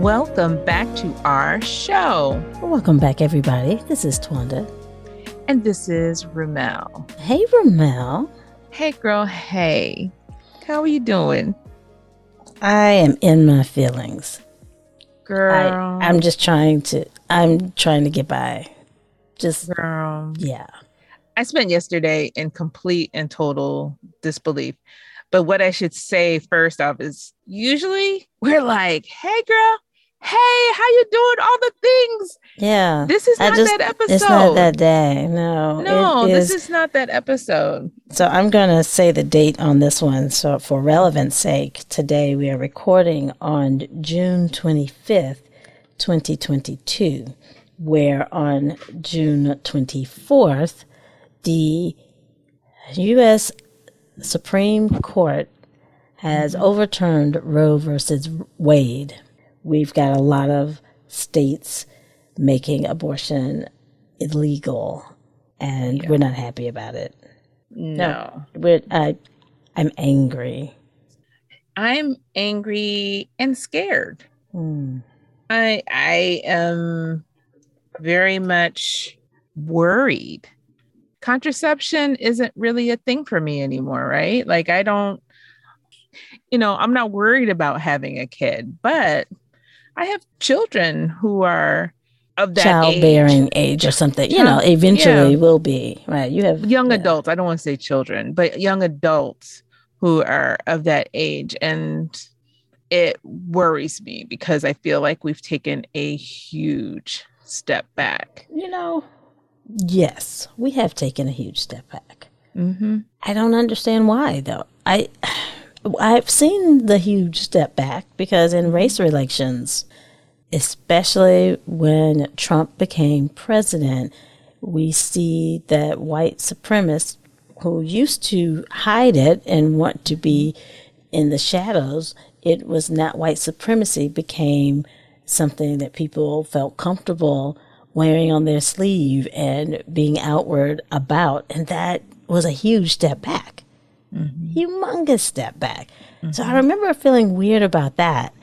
Welcome back to our show. Welcome back, everybody. This is Twanda. And this is Ramel. Hey, Ramel. Hey, girl. Hey. How are you doing? I am in my feelings. Girl. I, am just trying to, I'm trying to get by. Just, girl. Yeah. I spent yesterday in complete and total disbelief. But what I should say first off is usually we're like, hey, girl, hey, how you doing? All the things. Yeah. This is not just, that episode. It's not that day. No. No, this is not that episode. So I'm going to say the date on this one. So for relevance sake, today we are recording on June 25th, 2022, where on June 24th, the U.S. Supreme Court has overturned Roe versus Wade we've got a lot of states making abortion illegal, and yeah. we're not happy about it. No, no we're, I, I'm angry. I'm angry and scared. Hmm. I I am very much worried. Contraception isn't really a thing for me anymore, right? Like I don't you know, I'm not worried about having a kid, but I have children who are of that childbearing age. age. or something. You know, eventually yeah. will be right. You have young yeah. adults. I don't want to say children, but young adults who are of that age, and it worries me because I feel like we've taken a huge step back. You know, yes, we have taken a huge step back. Mm-hmm. I don't understand why though. I I've seen the huge step back because in race relations, especially when Trump became president, we see that white supremacists who used to hide it and want to be in the shadows, it was not white supremacy, became something that people felt comfortable wearing on their sleeve and being outward about. And that was a huge step back mm-hmm. Humongous step back. Mm-hmm. So I remember feeling weird about that.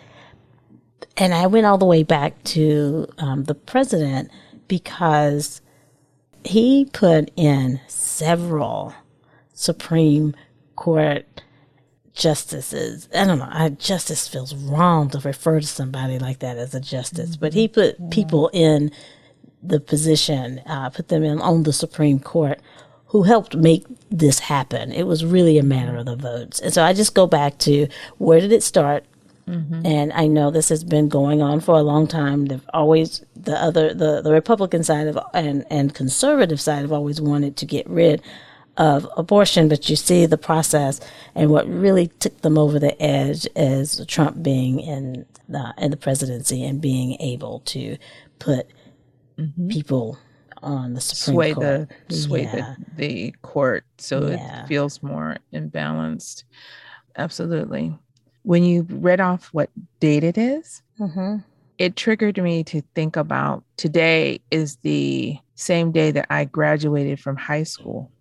And I went all the way back to um, the president because he put in several Supreme Court justices. I don't know. I, justice feels wrong to refer to somebody like that as a justice, mm-hmm. but he put people in the position, uh, put them in on the Supreme Court who helped make this happen. It was really a matter of the votes. And so I just go back to where did it start? Mm-hmm. And I know this has been going on for a long time. They've always the other the, the Republican side of and and conservative side have always wanted to get rid of abortion, but you see the process and what really took them over the edge is Trump being in the in the presidency and being able to put mm-hmm. people on the Supreme sway Court. the sway yeah. the, the court so yeah. it feels more imbalanced. Absolutely. When you read off what date it is, mm-hmm. it triggered me to think about today is the same day that I graduated from high school.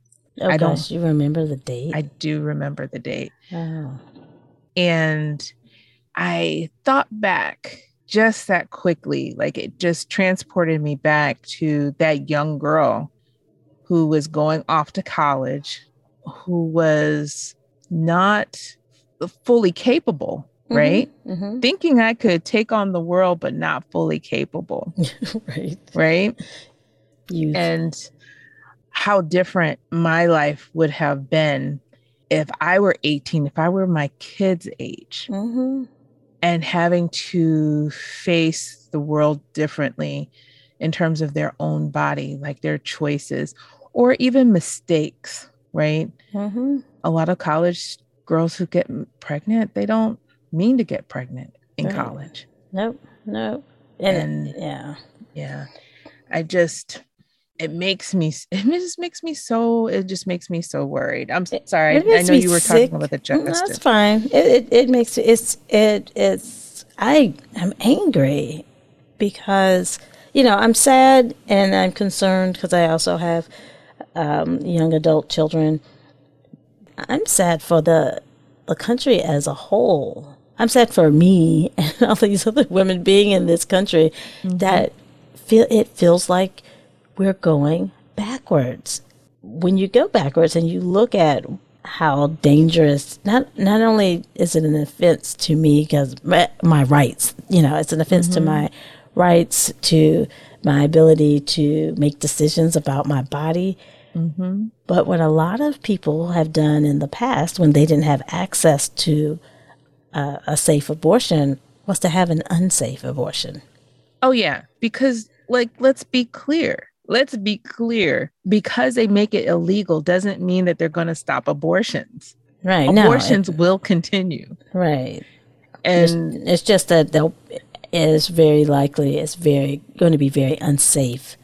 Oh I gosh, you remember the date? I do remember the date. Oh. And I thought back just that quickly. Like it just transported me back to that young girl who was going off to college, who was not fully capable, mm-hmm, right? Mm-hmm. Thinking I could take on the world, but not fully capable. right. Right. Youth. And how different my life would have been if I were 18, if I were my kid's age. Mm-hmm and having to face the world differently in terms of their own body, like their choices or even mistakes, right? Mm-hmm. A lot of college girls who get pregnant, they don't mean to get pregnant in right. college. Nope, nope. And, and yeah, yeah. I just, it makes me it just makes me so it just makes me so worried. I'm sorry i know you were sick. talking about the justice that's fine. It, it, it makes it's it it's i i'm angry because you know i'm sad and i'm concerned because i also have um, young adult children. I'm sad for the the country as a whole. I'm sad for me and all these other women being in this country mm-hmm. that feel it feels like we're going backwards. When you go backwards and you look at how dangerous not not only is it an offense to me because my, my, rights, you know, it's an offense mm-hmm. to my rights to my ability to make decisions about my body. Mm-hmm. But what a lot of people have done in the past when they didn't have access to uh, a safe abortion was to have an unsafe abortion. Oh, yeah. Because, like, let's be clear. Let's be clear. Because they make it illegal doesn't mean that they're going to stop abortions. Right. Abortions no, it, will continue. Right. And it's, it's just that they'll is very likely it's very going to be very unsafe.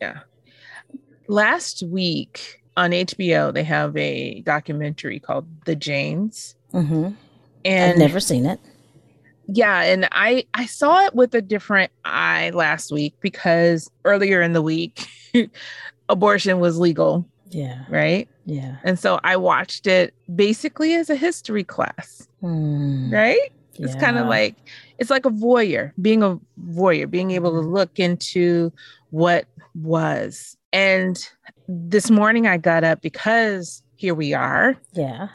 Yeah. Last week on HBO, they have a documentary called The Janes. Mm-hmm. And I've never seen it. Yeah, and I I saw it with a different eye last week because earlier in the week, abortion was legal. Yeah. Right. Yeah. And so I watched it basically as a history class. Mm. Right. Yeah. It's kind of like it's like a voyeur, being a voyeur, being able to mm-hmm. look into what was. And this morning I got up because here we are. Yeah.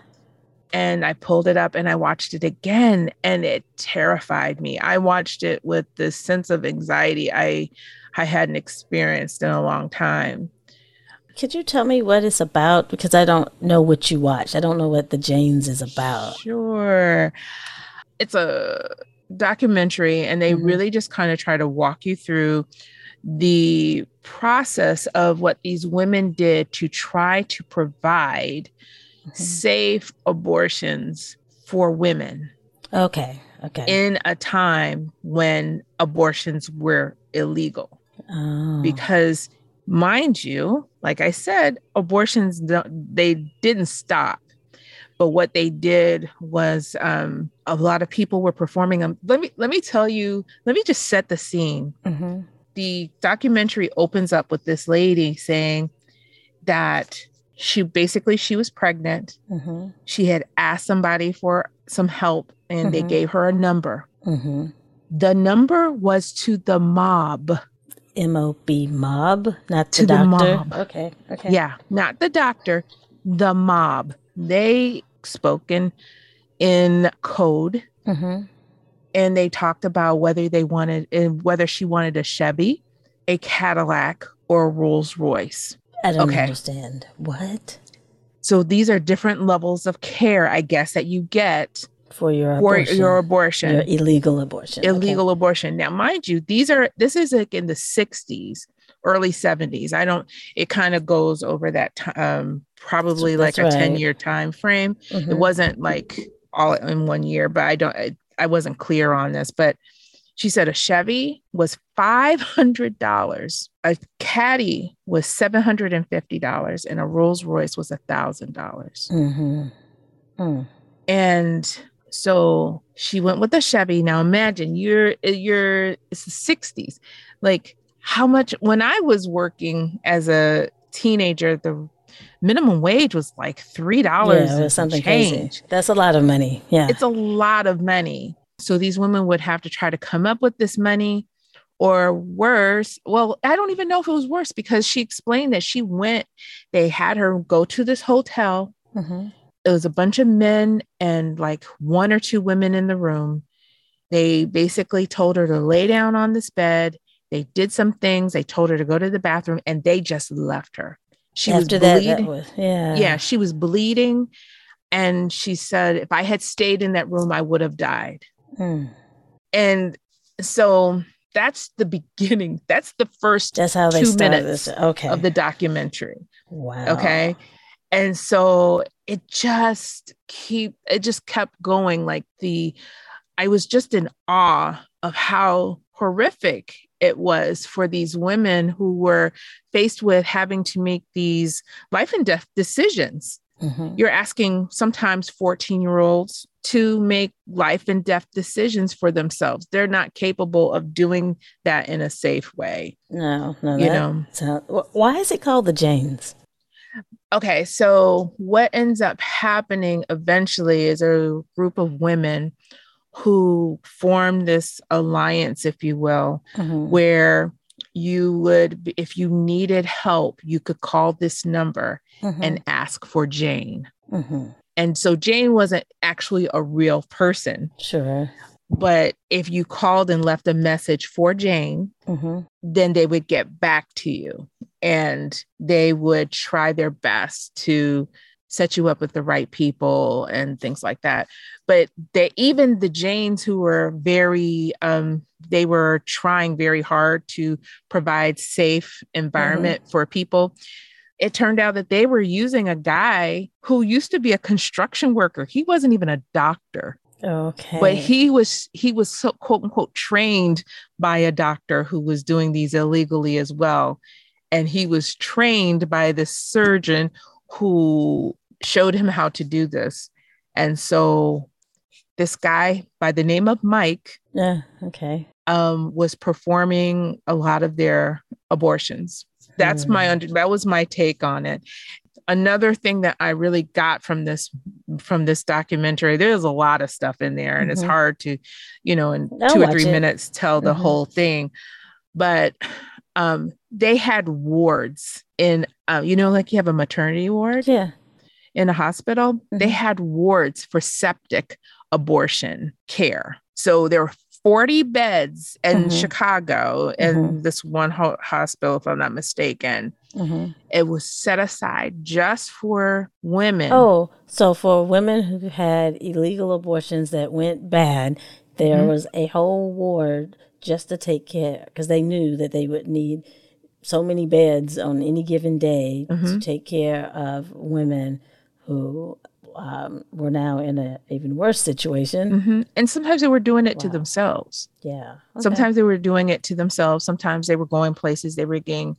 And I pulled it up and I watched it again and it terrified me. I watched it with this sense of anxiety I I hadn't experienced in a long time. Could you tell me what it's about? Because I don't know what you watched. I don't know what the Janes is about. Sure. It's a documentary and they mm-hmm. really just kind of try to walk you through the process of what these women did to try to provide mm-hmm. safe abortions for women. Okay. Okay. In a time when abortions were illegal. Oh. Because mind you, like I said, abortions they didn't stop but what they did was um, a lot of people were performing them. Let me let me tell you. Let me just set the scene. Mm-hmm. The documentary opens up with this lady saying that she basically she was pregnant. Mm-hmm. She had asked somebody for some help, and mm-hmm. they gave her a number. Mm-hmm. The number was to the mob. M O B mob, not to the doctor. The mob. Okay. Okay. Yeah, not the doctor, the mob. They spoken in code. Mm-hmm. And they talked about whether they wanted, whether she wanted a Chevy, a Cadillac, or a Rolls Royce. I don't okay. understand. What? So these are different levels of care, I guess, that you get for your for abortion. your abortion, your illegal abortion, illegal okay. abortion. Now, mind you, these are this is like in the '60s, early 70s. I don't. It kind of goes over that time probably That's like a 10 year time frame. Mm-hmm. It wasn't like all in one year, but I don't I, I wasn't clear on this, but she said a Chevy was $500, a Caddy was $750, and a Rolls Royce was $1,000. Mm-hmm. Mm. And so she went with a Chevy. Now imagine you're you're it's the 60s. Like how much when I was working as a teenager, the minimum wage was like three dollars yeah, something change. Crazy. That's a lot of money. Yeah, it's a lot of money. So these women would have to try to come up with this money, or worse. Well, I don't even know if it was worse because she explained that she went. They had her go to this hotel. Mm-hmm. It was a bunch of men and like one or two women in the room. They basically told her to lay down on this bed. They did some things. They told her to go to the bathroom and they just left her. She After was bleeding. That, that was, yeah. Yeah, she was bleeding. And she said, if I had stayed in that room, I would have died. Mm. And so that's the beginning. That's the first that's how they two minutes this. Okay. of the documentary. Wow. Okay. And so it just keep it just kept going like the I was just in awe of how horrific it was for these women who were faced with having to make these life and death decisions. Mm-hmm. You're asking sometimes 14 year olds to make life and death decisions for themselves. They're not capable of doing that in a safe way. No, no, you know. Why is it called the Janes? Okay, so what ends up happening eventually is a group of women who form this alliance, if you will, mm-hmm. where you would, if you needed help, you could call this number mm-hmm. and ask for Jane. Mm-hmm. And so Jane wasn't actually a real person. Sure. But if you called and left a message for Jane, mm-hmm. then they would get back to you and they would try their best to set you up with the right people and things like that. But they even the Janes who were very um they were trying very hard to provide safe environment mm-hmm. for people. It turned out that they were using a guy who used to be a construction worker. He wasn't even a doctor. Okay. But he was he was so quote unquote trained by a doctor who was doing these illegally as well. And he was trained by the surgeon who showed him how to do this. And so this guy by the name of Mike yeah, okay. Um, was performing a lot of their abortions. That's mm. my under that was my take on it another thing that I really got from this from this documentary, there's a lot of stuff in there, and mm-hmm. it's hard to, you know, in I'll two or three it. minutes tell the mm-hmm. whole thing. But um, they had wards in, uh, you know, like you have a maternity ward, yeah, in a hospital. Mm-hmm. They had wards for septic abortion care. So there were 40 beds in mm-hmm. Chicago in mm-hmm. this one ho- hospital, if I'm not mistaken. Mm-hmm. It was set aside just for women. Oh, so for women who had illegal abortions that went bad, there mm-hmm. was a whole ward just to take care because they knew that they would need so many beds on any given day to mm-hmm. take care of women who um, were now in an even worse situation. Mm-hmm. And sometimes they were doing it wow. to themselves. Yeah. Okay. Sometimes they were doing it to themselves. Sometimes they were going places they were getting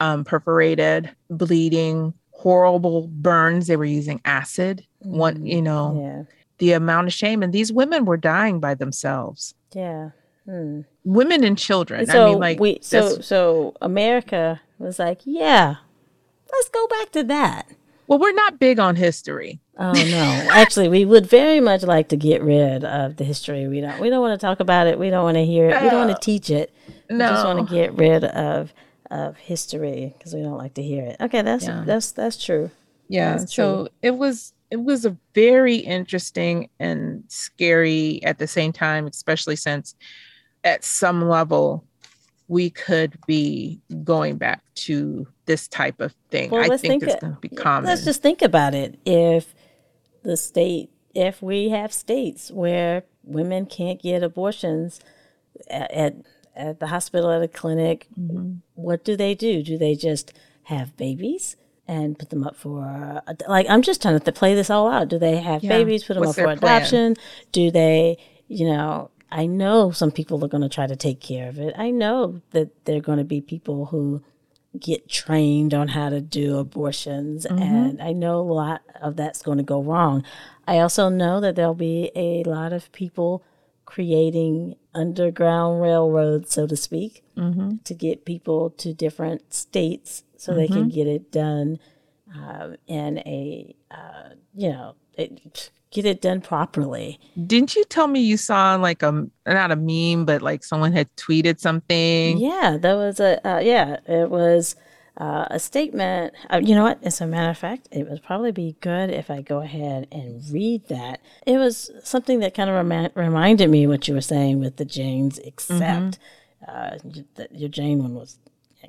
um, perforated, bleeding, horrible burns. They were using acid. Mm-hmm. One, you know, yeah. the amount of shame. And these women were dying by themselves. Yeah. Hmm. Women and children. So I mean, like we, so so America was like, yeah, let's go back to that. Well, we're not big on history. Oh no. Actually, we would very much like to get rid of the history. We don't we don't want to talk about it. We don't want to hear it. We don't want to teach it. No. We just want to get rid of of history because we don't like to hear it. Okay, that's yeah. that's that's true. Yeah. That's so true. it was it was a very interesting and scary at the same time, especially since at some level we could be going back to this type of thing. Well, I think, think it's going to be common. Let's just think about it. If the state, if we have states where women can't get abortions at, at, at the hospital, at a clinic, mm-hmm. what do they do? Do they just have babies? and put them up for like I'm just trying to play this all out. Do they have yeah. babies? Put them What's up for adoption? Do they, you know, I know some people are going to try to take care of it. I know that there are going to be people who get trained on how to do abortions, mm-hmm. and I know a lot of that's going to go wrong. I also know that there'll be a lot of people creating underground railroads, so to speak, mm-hmm. to get people to different states so mm-hmm. they can mm-hmm. get it done uh, in a, uh, you know, it, get it done properly. Didn't you tell me you saw like a not a meme, but like someone had tweeted something? Yeah, that was a uh, yeah, it was uh, a statement. Uh, you know what? As a matter of fact, it would probably be good if I go ahead and read that. It was something that kind of rem- reminded me what you were saying with the Janes, except mm-hmm. uh, your Jane one was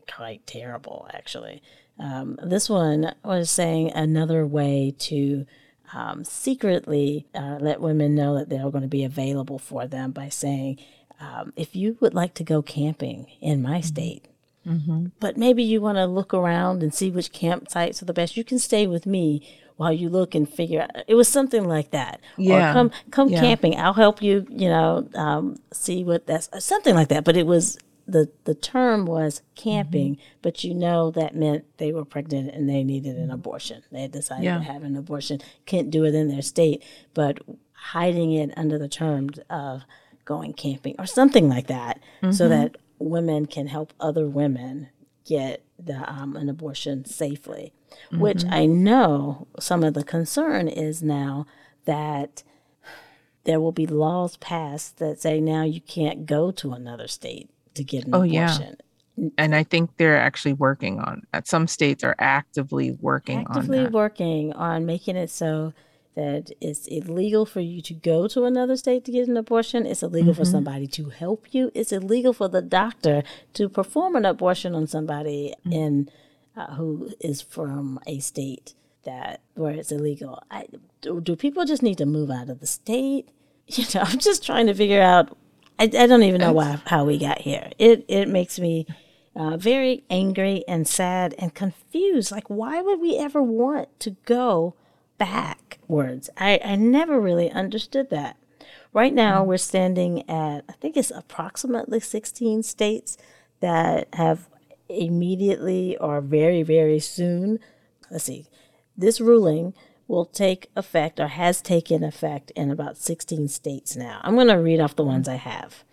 quite terrible, actually. Um, this one was saying another way to um, secretly uh, let women know that they're going to be available for them by saying, um, if you would like to go camping in my mm-hmm. state, mm-hmm. but maybe you want to look around and see which campsites are the best, you can stay with me while you look and figure out. It was something like that. Yeah. Or come come yeah. camping. I'll help you. You know, um, see what that's something like that. But it was the the term was camping, mm-hmm. but you know that meant they were pregnant and they needed an abortion. They had decided yeah. to have an abortion, can't do it in their state, but hiding it under the terms of going camping or something like that, mm-hmm. so that women can help other women get the um, an abortion safely. Mm-hmm. Which I know some of the concern is now that there will be laws passed that say now you can't go to another state to get an oh, abortion. Yeah. And I think they're actually working on that. Some states are actively working actively on working on making it so that it's illegal for you to go to another state to get an abortion. It's illegal mm-hmm. for somebody to help you. It's illegal for the doctor to perform an abortion on somebody mm-hmm. in uh, who is from a state that where it's illegal. I, do, do people just need to move out of the state? You know, I'm just trying to figure out. I, I don't even know why how we got here. It it makes me uh, very angry and sad and confused. Like, why would we ever want to go backwards? I I never really understood that. Right now, mm-hmm. we're standing at I think it's approximately 16 states that have immediately or very very soon. Let's see this ruling will take effect or has taken effect in about 16 states now. I'm going to read off the ones I have.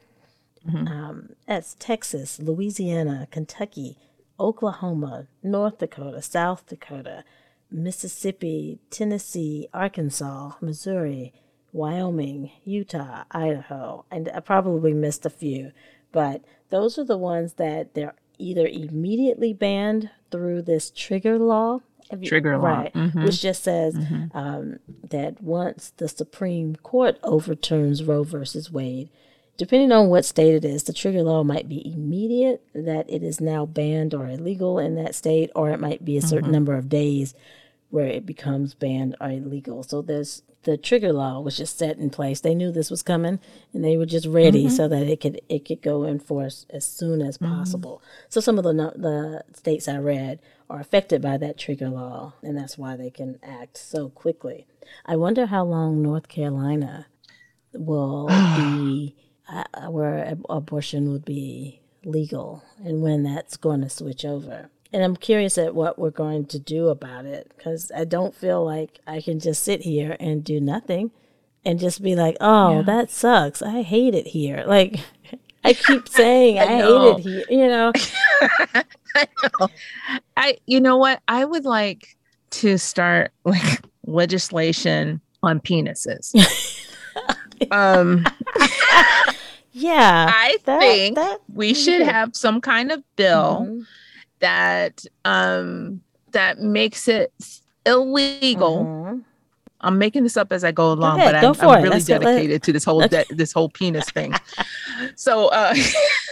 Mm-hmm. Um, that's Texas, Louisiana, Kentucky, Oklahoma, North Dakota, South Dakota, Mississippi, Tennessee, Arkansas, Missouri, Wyoming, Utah, Idaho, and I probably missed a few, but those are the ones that they're either immediately banned through this trigger law trigger law, right? Mm-hmm. Which just says mm-hmm. um, that once the Supreme Court overturns Roe versus Wade, depending on what state it is, the trigger law might be immediate, that it is now banned or illegal in that state, or it might be a certain mm-hmm. number of days where it becomes banned or illegal. So there's the trigger law was just set in place. They knew this was coming, and they were just ready mm-hmm. so that it could it could go in force as soon as mm-hmm. possible. So some of the the states I read are affected by that trigger law, and that's why they can act so quickly. I wonder how long North Carolina will be uh, where abortion would be legal and when that's going to switch over. And I'm curious at what we're going to do about it because I don't feel like I can just sit here and do nothing and just be like, oh, yeah. that sucks. I hate it here. Like, I keep saying I, I hate it here, you know. I know. I you know what? I would like to start like legislation on penises. um yeah. I that, think that, we should have some kind of bill mm-hmm. That um that makes it illegal mm-hmm. I'm making this up as I go along, go but I'm, I'm really dedicated to this whole de- this whole penis thing. so uh,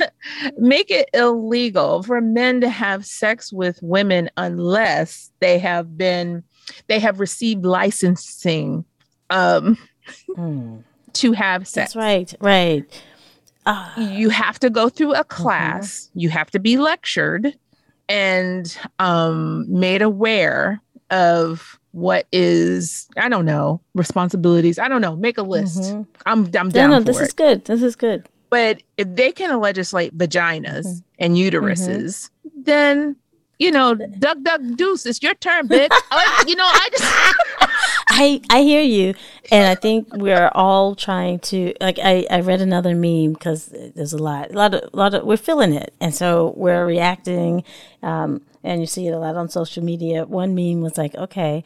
make it illegal for men to have sex with women unless they have been they have received licensing um, mm. to have sex. That's right, right. Uh, you have to go through a mm-hmm. class. Mm-hmm. You have to be lectured and um, made aware of what is I don't know responsibilities. I don't know. Make a list. Mm-hmm. I'm I'm down. No, no, this it. is good. This is good. But if they can legislate vaginas mm-hmm. and uteruses, mm-hmm. then you know, duck, duck, deuce. It's your turn, bitch. I, you know, I just. I I hear you, and I think we're all trying to like. I I read another meme because there's a lot, a lot of, a lot of. We're feeling it, and so we're reacting, um, and you see it a lot on social media. One meme was like, okay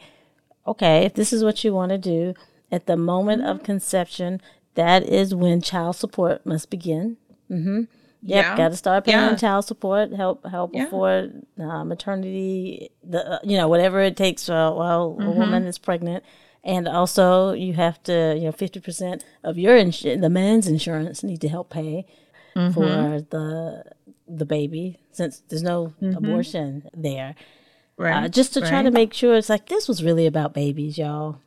okay, if this is what you want to do, at the moment of conception, that is when child support must begin. Mm-hmm. Yep, yeah. got to start paying yeah. child support, help help yeah. afford uh, maternity, the uh, you know whatever it takes uh, while mm-hmm. a woman is pregnant, and also you have to you know fifty percent of your insurance, the man's insurance need to help pay mm-hmm. for the the baby since there's no mm-hmm. abortion there. Uh, right. Uh, just to right. try to make sure it's like this was really about babies, y'all.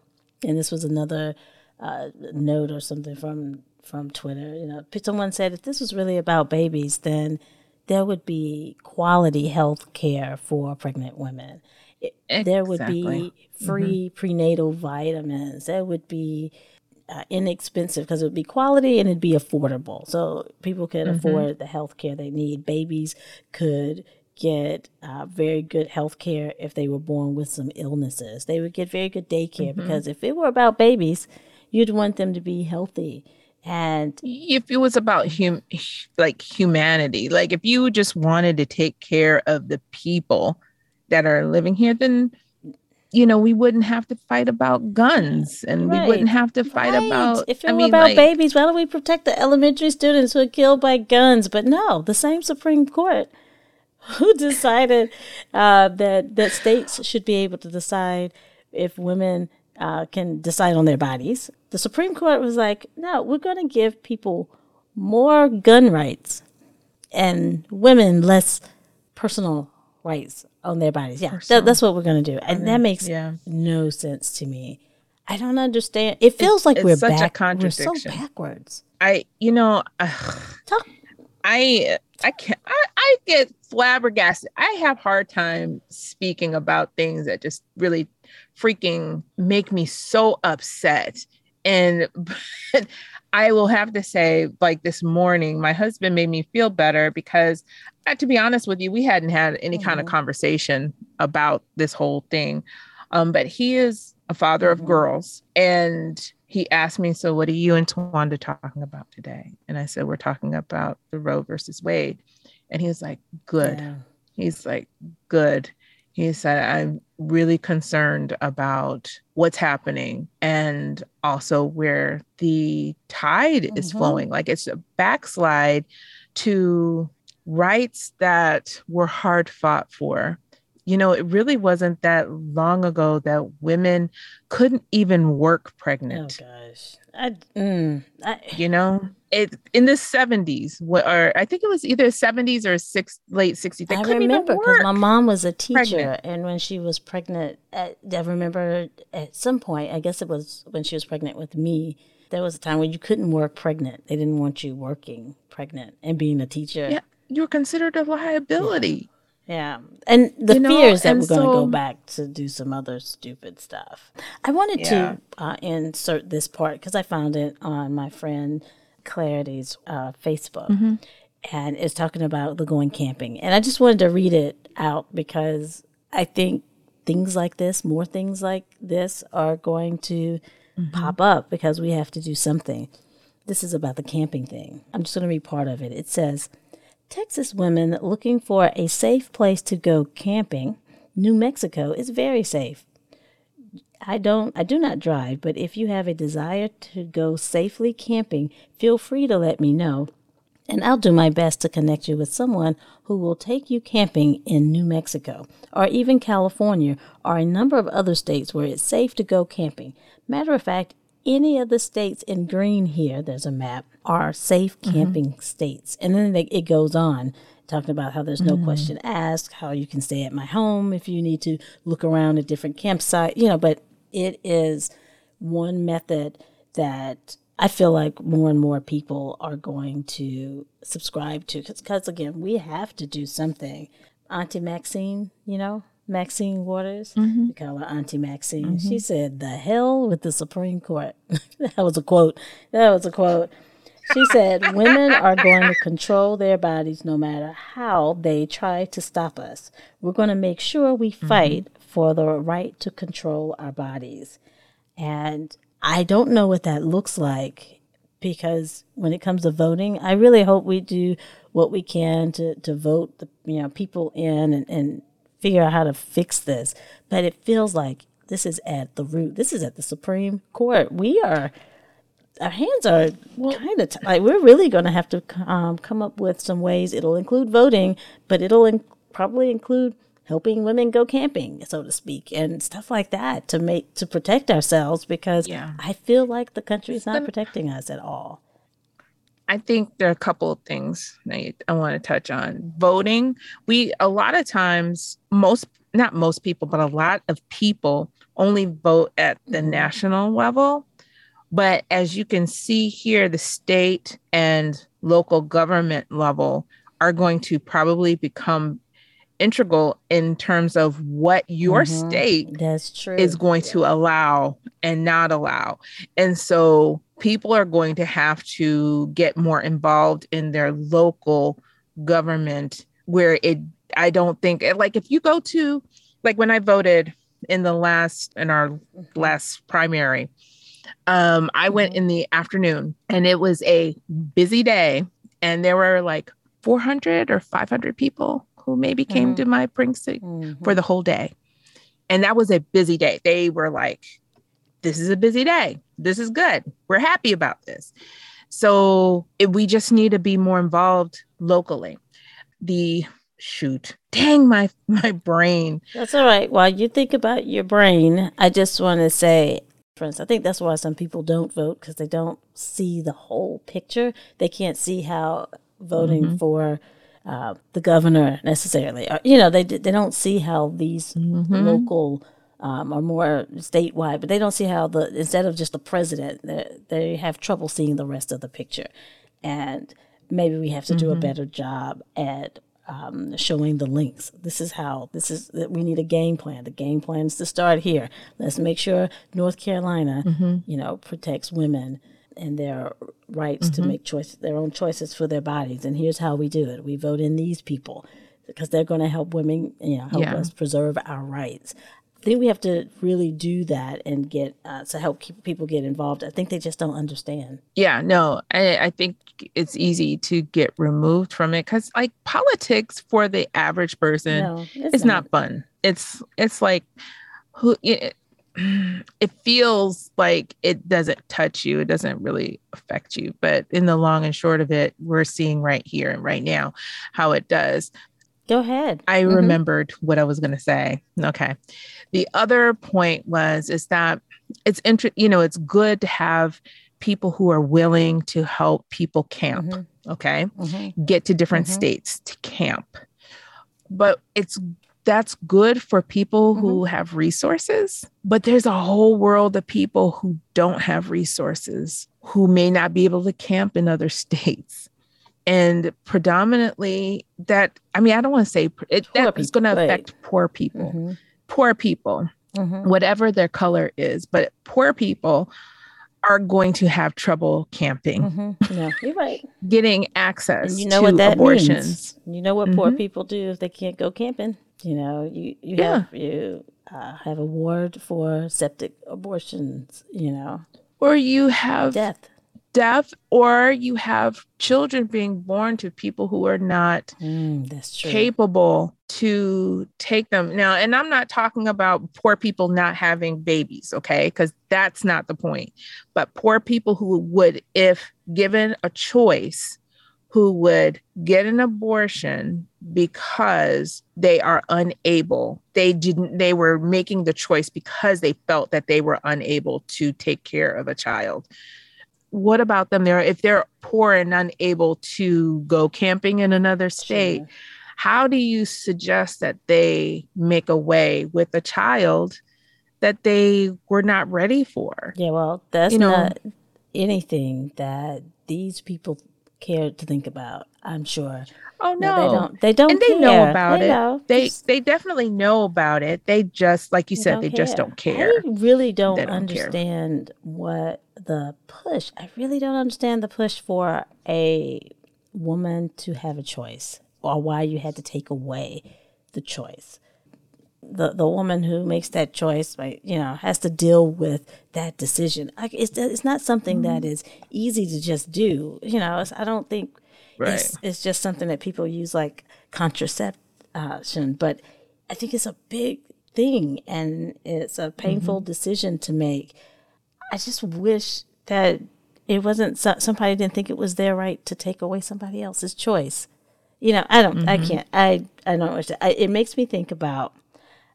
And this was another uh, note or something from from Twitter. You know, someone said if this was really about babies, then there would be quality health care for pregnant women. It, exactly. There would be free mm-hmm. prenatal vitamins. There would be uh, inexpensive because it would be quality and it'd be affordable. So people could mm-hmm. afford the health care they need. Babies could get uh, very good health care if they were born with some illnesses. They would get very good daycare mm-hmm. because if it were about babies, you'd want them to be healthy. And if it was about hum- like humanity, like if you just wanted to take care of the people that are living here, then you know, we wouldn't have to fight about guns and right. we wouldn't have to fight right. about. If it I were mean, about like, babies, why don't we protect the elementary students who are killed by guns? But no, the same Supreme Court who decided uh, that that states should be able to decide if women uh, can decide on their bodies. The Supreme Court was like, no, we're going to give people more gun rights and women less personal rights on their bodies. Yeah, that, that's what we're going to do. And that makes yeah. no sense to me. I don't understand. It feels like it's we're such back. A contradiction. We're so backwards. I, you know, uh, Talk. I, I can't. I, I get flabbergasted. I have hard time speaking about things that just really freaking make me so upset. And I will have to say, like this morning, my husband made me feel better because, uh, to be honest with you, we hadn't had any mm-hmm. kind of mm-hmm. conversation about this whole thing. Um, but he is a father mm-hmm. of girls, and he asked me, "So, what are you and Tawanda talking about today?" And I said, "We're talking about the Roe versus Wade." And he was like, "Good." Yeah. He's like, "Good." He said, I'm really concerned about what's happening and also where the tide mm-hmm. is flowing. Like it's a backslide to rights that were hard fought for. You know, it really wasn't that long ago that women couldn't even work pregnant. Oh, gosh. I, mm, I, you know, it in the 70s, or I think it was either 70s or six, late 60s. I remember because my mom was a teacher, pregnant. and when she was pregnant, at, I remember at some point, I guess it was when she was pregnant with me, there was a time when you couldn't work pregnant. They didn't want you working pregnant and being a teacher. Yeah, you were considered a liability. Yeah. And the you fear is that we're going to go back to do some other stupid stuff. I wanted yeah. to uh, insert this part because I found it on my friend Clarity's uh, Facebook. Mm-hmm. And it's talking about the going camping. And I just wanted to read it out because I think things like this, more things like this, are going to mm-hmm. pop up because we have to do something. This is about the camping thing. I'm just going to read part of it. It says, Texas women looking for a safe place to go camping, New Mexico is very safe. I don't I do not drive, but if you have a desire to go safely camping, feel free to let me know. And I'll do my best to connect you with someone who will take you camping in New Mexico or even California or a number of other states where it's safe to go camping. Matter of fact, any of the states in green here, there's a map, are safe mm-hmm. camping mm-hmm. states. And then they, it goes on talking about how there's no mm-hmm. question asked, how you can stay at my home if you need to look around at different campsites, you know, but it is one method that I feel like more and more people are going to subscribe to because, again, we have to do something. Auntie Maxine, you know, Maxine Waters. Mm-hmm. We call her Auntie Maxine. Mm-hmm. She said, "The hell with the Supreme Court." that was a quote. That was a quote. She said, "Women are going to control their bodies no matter how they try to stop us. We're going to make sure we mm-hmm. fight mm-hmm. for the right to control our bodies." And I don't know what that looks like because when it comes to voting, I really hope we do what we can to, to vote the you know people in and, and figure out how to fix this. But it feels like this is at the root. This is at the Supreme Court. We are, our hands are well, kind of t- like we're really going to have to um, come up with some ways. It'll include voting, but it'll in- probably include helping women go camping, so to speak, and stuff like that to make to protect ourselves because yeah. I feel like the country is not protecting us at all. I think there are a couple of things I, I want to touch on. Voting, we a lot of times, most not most people, but a lot of people only vote at the national level. But as you can see here, the state and local government level are going to probably become integral in terms of what your mm-hmm. state that's true is going yeah. to allow and not allow and so people are going to have to get more involved in their local government where it i don't think like if you go to like when i voted in the last in our mm-hmm. last primary um i went mm-hmm. in the afternoon and it was a busy day and there were like 400 or 500 people who maybe came mm-hmm. to my precinct mm-hmm. for the whole day. And that was a busy day. They were like, this is a busy day. This is good. We're happy about this. So it, we just need to be more involved locally. The shoot, dang my my brain. That's all right. While you think about your brain, I just want to say, friends, I think that's why some people don't vote because they don't see the whole picture. They can't see how voting mm-hmm. for uh, the governor necessarily. Or, you know, they they don't see how these mm-hmm. local um, or more statewide, but they don't see how the instead of just the president, they, they have trouble seeing the rest of the picture, and maybe we have to mm-hmm. do a mm-hmm. better job at um, showing the links. This is how this is that we need a game plan. The game plan is to start here. Let's make sure North Carolina, mm-hmm. you know, protects women and their rights mm-hmm. to make choice their own choices for their bodies. And here's how we do it: we vote in these people because they're going to help women, you know, help yeah. us preserve our rights. I think we have to really do that and get uh, to help keep people get involved. I think they just don't understand. Yeah, no, I, I think it's easy to get removed from it because, like, politics for the average person no, is not. not fun. It's it's like who it, it feels like it doesn't touch you. It doesn't really affect you. But in the long and short of it, we're seeing right here and right now how it does. Go ahead. I mm-hmm. remembered what I was going to say. Okay. The other point was is that it's inter- you know, it's good to have people who are willing to help people camp, mm-hmm. okay? Mm-hmm. Get to different mm-hmm. states to camp. But it's that's good for people who mm-hmm. have resources, but there's a whole world of people who don't have resources, who may not be able to camp in other states and predominantly that i mean i don't want to say it, that is going to affect poor people mm-hmm. poor people mm-hmm. whatever their color is but poor people are going to have trouble camping mm-hmm. yeah you're right getting access and you know what that abortions means. you know what poor mm-hmm. people do if they can't go camping you know you you yeah. have you uh, have a ward for septic abortions you know. Or you have death. death or you have children being born to people who are not mm, capable to take them. Now and i'm not talking about poor people not having babies okay? Because that's not the point. But poor people who would if given a choice who would get an abortion because they are unable they didn't they were making the choice because they felt that they were unable to take care of a child. What about them? There if they're poor and unable to go camping in another state sure. how do you suggest that they make a way with a child that they were not ready for? Yeah well that's you know, not anything that these people care to think about i'm sure Oh no, no they don't. They don't. And they care. know about they it. Know. They they definitely know about it. They just, like you said, they care. just don't care. I really don't, don't understand care. what the push. I really don't understand the push for a woman to have a choice, or why you had to take away the choice. The the woman who makes that choice, right, you know, has to deal with that decision. I, it's it's not something mm-hmm. that is easy to just do. You know, I don't think Right. It's, it's just something that people use like contraception, but I think it's a big thing and it's a painful mm-hmm. decision to make. I just wish that it wasn't somebody didn't think it was their right to take away somebody else's choice. You know, I don't, mm-hmm. I can't, I, I don't wish I, it makes me think about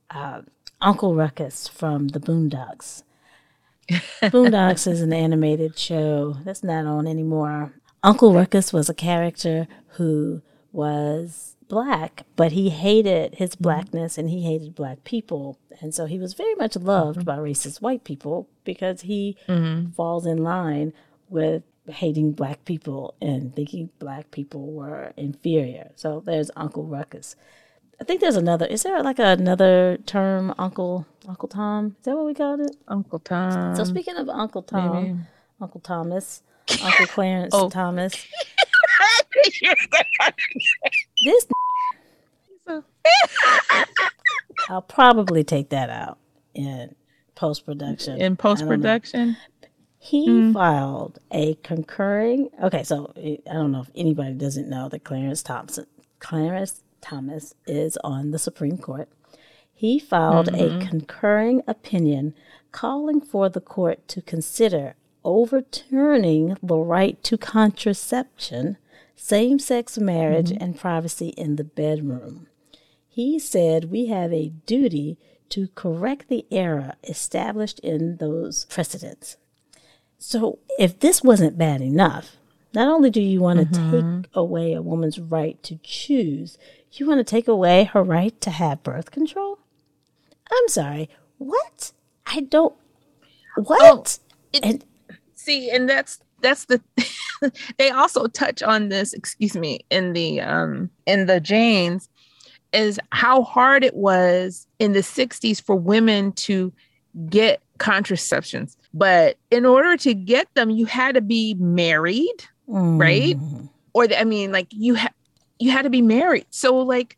uh, Uncle Ruckus from the Boondocks. Boondocks is an animated show that's not on anymore. Uncle Ruckus was a character who was black, but he hated his mm-hmm. blackness and he hated black people. And so he was very much loved mm-hmm. by racist white people because he mm-hmm. falls in line with hating black people and thinking black people were inferior. So there's Uncle Ruckus. I think there's another. Is there like another term, Uncle Uncle Tom? Is that what we called it? Uncle Tom. So speaking of Uncle Tom, Maybe. Uncle Thomas, Uncle Clarence oh. Thomas. this. I'll probably take that out in post production. In post production, he mm. filed a concurring. Okay, so I don't know if anybody doesn't know that Clarence Thompson, Clarence Thomas, is on the Supreme Court. he filed mm-hmm. a concurring opinion calling for the court to consider overturning the right to contraception, same sex marriage, mm-hmm. and privacy in the bedroom. He said we have a duty to correct the error established in those precedents. So, if this wasn't bad enough, not only do you want to mm-hmm. take away a woman's right to choose, you want to take away her right to have birth control? I'm sorry, what? I don't. What? Oh, it, and, see, and that's that's the. they also touch on this. Excuse me, in the um in the Janes, is how hard it was in the '60s for women to get contraceptions, but in order to get them, you had to be married, mm. right? Or the, I mean, like you had you had to be married. So like,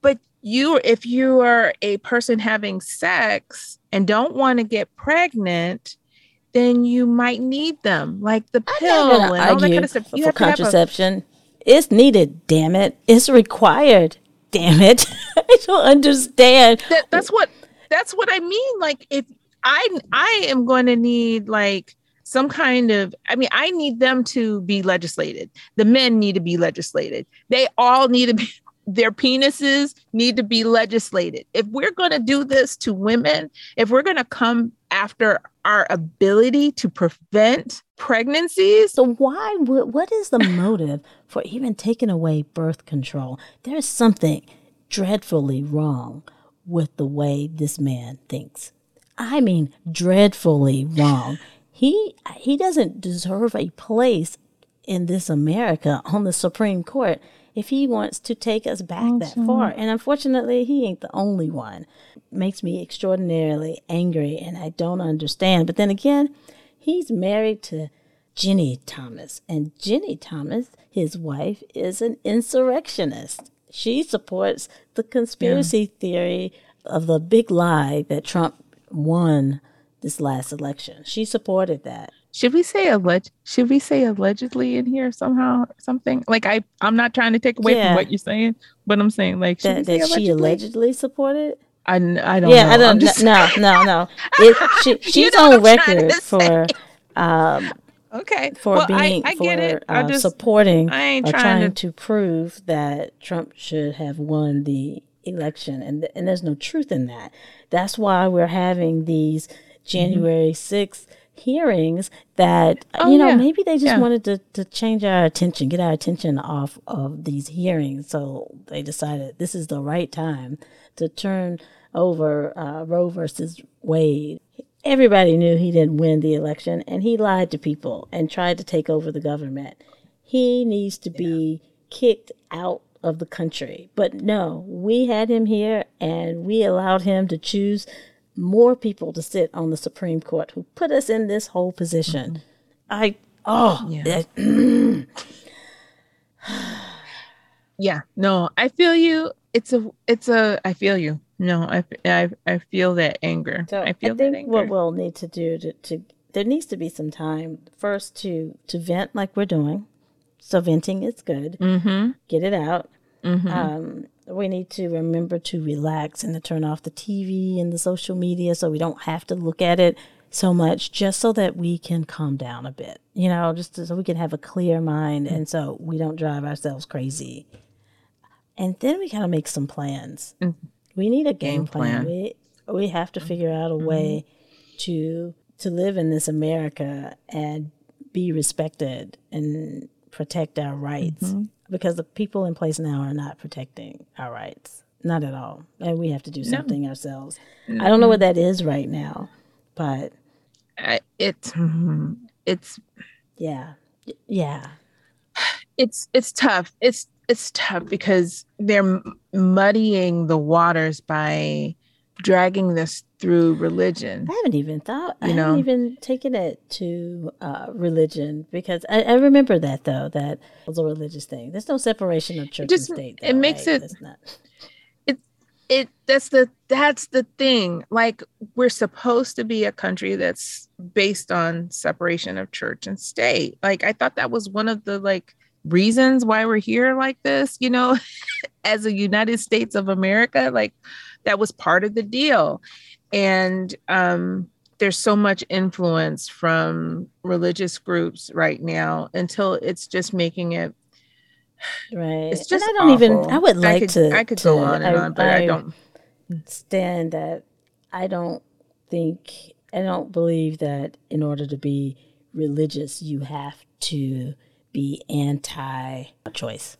but you if you are a person having sex and don't want to get pregnant then you might need them like the pill and all that kind of stuff. You for contraception a- it's needed damn it. It's required damn it. I don't understand. That, that's what that's what i mean like if i i am going to need like some kind of i mean i need them to be legislated. The men need to be legislated. They all need to be their penises need to be legislated. If we're going to do this to women, if we're going to come after our ability to prevent pregnancies. So, why, what is the motive for even taking away birth control? There's something dreadfully wrong with the way this man thinks. I mean, dreadfully wrong. He he doesn't deserve a place in this America on the Supreme Court if he wants to take us back awesome. that far. And unfortunately, he ain't the only one. makes me extraordinarily angry and I don't understand. But then again, he's married to Ginni Thomas, and Ginni Thomas, his wife, is an insurrectionist. She supports the conspiracy yeah. theory of the big lie that Trump won this last election. She supported that should we say alleged should we say allegedly in here somehow something like i i'm not trying to take away yeah. from what you're saying but i'm saying like that, that allegedly? she allegedly supported I, I don't yeah know. i don't just... no no no it, she, she's on record for um okay for well, being I, I for uh, just, supporting I ain't trying, trying to... to prove that trump should have won the election and and there's no truth in that that's why we're having these mm-hmm. january mm-hmm. 6th hearings that oh, you know yeah. maybe they just yeah. wanted to, to change our attention get our attention off of these hearings. So they decided this is the right time to turn over uh, roe versus wade. Everybody knew he didn't win the election and he lied to people and tried to take over the government. He needs to be kicked out of the country. But no we had him here and we allowed him to choose more people to sit on the Supreme Court who put us in this whole position. Mm-hmm. I oh yeah. yeah, no, I feel you. It's a it's a I feel you. No, I I, I feel that anger. So I feel I think what we'll need to do to, to there needs to be some time first to to vent like we're doing. So venting is good. Mm-hmm. Get it out. Mm-hmm. Um, we need to remember to relax and to turn off the TV and the social media so we don't have to look at it so much just so that we can calm down a bit, you know, just so we can have a clear mind and so we don't drive ourselves crazy. And then we got to make some plans. Mm-hmm. We need a game, game plan. plan. We we have to figure out a mm-hmm. way to to live in this America and be respected and protect our rights. Mm-hmm because the people in place now are not protecting our rights. Not at all. And we have to do something no. ourselves. Mm-hmm. I don't know what that is right now, but it's it's yeah. Yeah. It's it's tough. It's it's tough because they're muddying the waters by dragging this through religion. I haven't even thought. You I know? haven't even taken it to uh, religion because I, I, remember that though that was a religious thing. There's no separation of church Just, and state. Though, it makes right? it. Not... It it that's the that's the thing. Like we're supposed to be a country that's based on separation of church and state. Like I thought that was one of the like reasons why we're here like this. You know, as a United States of America, like that was part of the deal. And um, there's so much influence from religious groups right now until it's just making it right. It's just and I don't awful. even. I would like I could, to. I could to, go on and I, on, but I, I don't stand that. I don't think. I don't believe that in order to be religious, you have to be anti-choice.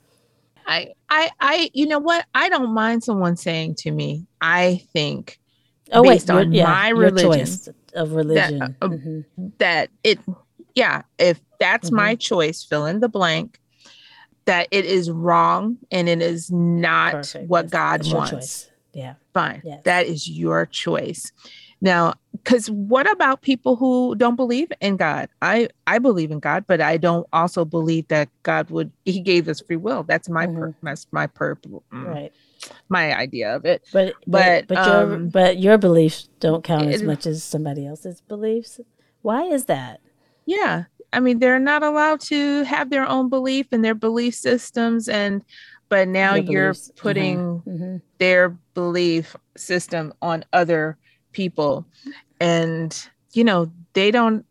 I, I, I, you know what? I don't mind someone saying to me, I think, oh, based wait, on yeah, my religion, of religion, that, uh, mm-hmm. that, it, yeah, if that's mm-hmm. my choice, fill in the blank, that it is wrong and it is not Perfect. what God wants. Yeah. Fine. Yes. That is your choice. Now, because what about people who don't believe in God? I I believe in God, but I don't also believe that God would He gave us free will. That's my mm-hmm. per, that's my purple mm, right. My idea of it. But but but, but um, your but your beliefs don't count as much as somebody else's beliefs. Why is that? Yeah, I mean they're not allowed to have their own belief and their belief systems and but now you're mm-hmm. putting mm-hmm. their belief system on other people and you know they don't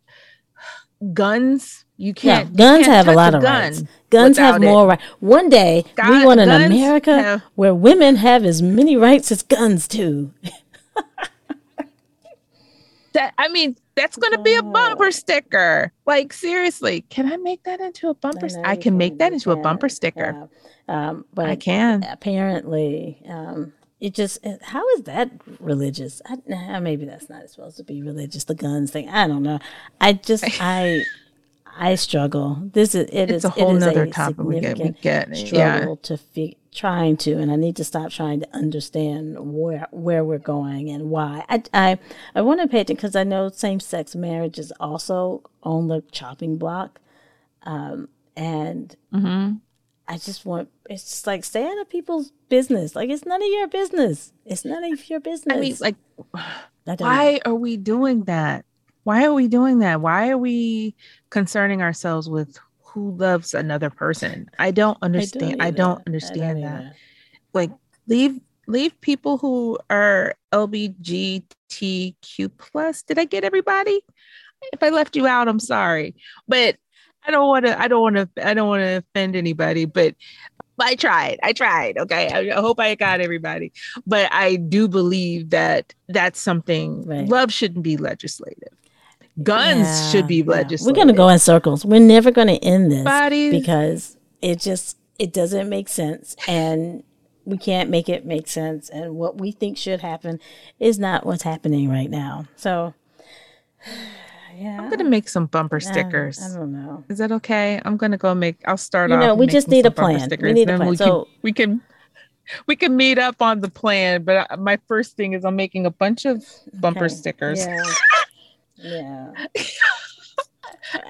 guns you can't yeah, guns can't have a lot of gun rights. Guns have more rights one day God, we want an america have, where women have as many rights as guns do. that i mean that's going to be a bumper sticker. Like seriously can i make that into a bumper st- i can make that into a bumper sticker. yeah. um, but i can. apparently um, it just how is that religious? I, maybe that's not supposed to be religious the guns thing. I don't know. I just i i struggle this is it it's is, a whole nother topic we get we get struggle yeah. to fi- trying to and i need to stop trying to understand where where we're going and why i i, I want to pay attention because i know same-sex marriage is also on the chopping block um, and mm-hmm. I just want it's just like stay out of people's business. Like it's none of your business. It's none of your business. I mean, like why know. are we doing that? Why are we doing that? Why are we concerning ourselves with who loves another person? I don't understand. I don't, I don't understand I don't that. Like leave leave people who are LBGTQ plus. Did I get everybody? If I left you out, I'm sorry. But I don't want to. I don't want to. I don't want to offend anybody, but I tried. I tried. Okay. I, I, hope I got everybody, but I do believe that that's something. Right. Love shouldn't be legislative. Guns yeah, should be yeah. legislative. We're gonna go in circles. We're never gonna end this Bodies. because it just it doesn't make sense, and we can't make it make sense. And what we think should happen is not what's happening right now. So. Yeah. I'm gonna make some bumper stickers. I don't know. Is that okay? I'm gonna go make. I'll start you off. know, we just need a plan. We need a plan. We so can, we can we can meet up on the plan. But my first thing is I'm making a bunch of bumper okay. stickers. Yeah. yeah.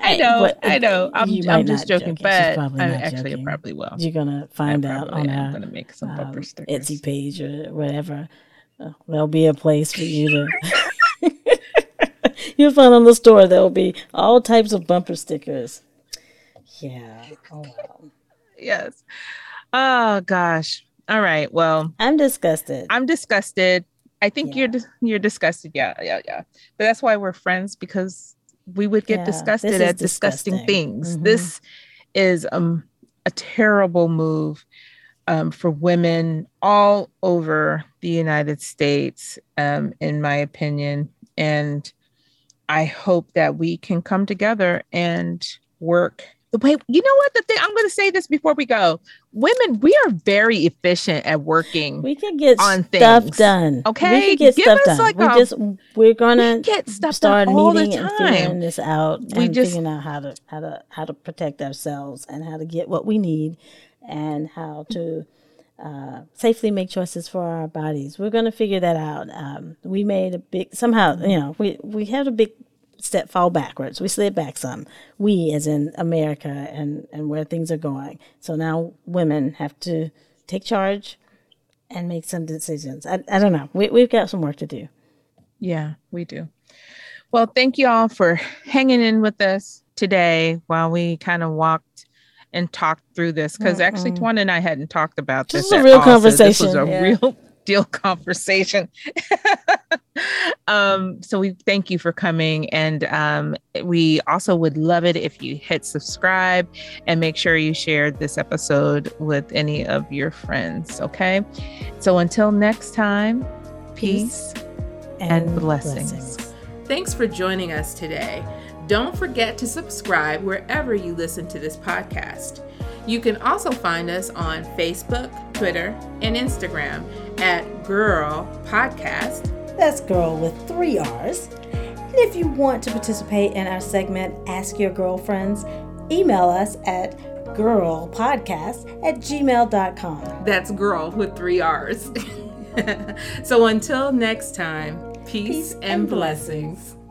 I know, I know. I'm, I'm just joking, but I actually joking. probably will. You're gonna find out on am. our gonna make some bumper um, stickers. Etsy page or whatever. Uh, there'll be a place for you to You'll find on the store there will be all types of bumper stickers. Yeah. Oh wow. yes. Oh gosh. All right. Well, I'm disgusted. I'm disgusted. I think yeah. you're you're disgusted. Yeah, yeah, yeah. But that's why we're friends because we would get yeah, disgusted at disgusting, disgusting things. Mm-hmm. This is um a terrible move um, for women all over the United States, um, in my opinion. And I hope that we can come together and work the way you know what the thing I'm going to say this before we go. Women, we are very efficient at working. We can get on stuff things. done. Okay, we can get Give stuff done. Like we just we're gonna we get stuff start done all meeting the time. and figuring this out we and just, figuring out how to how to how to protect ourselves and how to get what we need and how to uh, safely make choices for our bodies. We're going to figure that out. Um, we made a big somehow, you know, we we had a big step fall backwards. We slid back some. We, as in America, and and where things are going. So now women have to take charge and make some decisions. I, I don't know. We we've got some work to do. Yeah, we do. Well, thank you all for hanging in with us today while we kind of walked and talked through this because mm-hmm. actually Twan and I hadn't talked about this. This is a real all, conversation. So this was a yeah. real deal conversation. um, so we thank you for coming. And um, we also would love it if you hit subscribe and make sure you share this episode with any of your friends. Okay. So until next time, peace, peace and, and blessings. blessings. Thanks for joining us today. Don't forget to subscribe wherever you listen to this podcast. You can also find us on Facebook, Twitter, and Instagram at Girrrl Podcast. That's girl with three R's. And if you want to participate in our segment, Ask Your Girlfriends, email us at girrrlpodcast at gmail.com. That's girl with three R's. so until next time, peace, peace and, and blessings. blessings.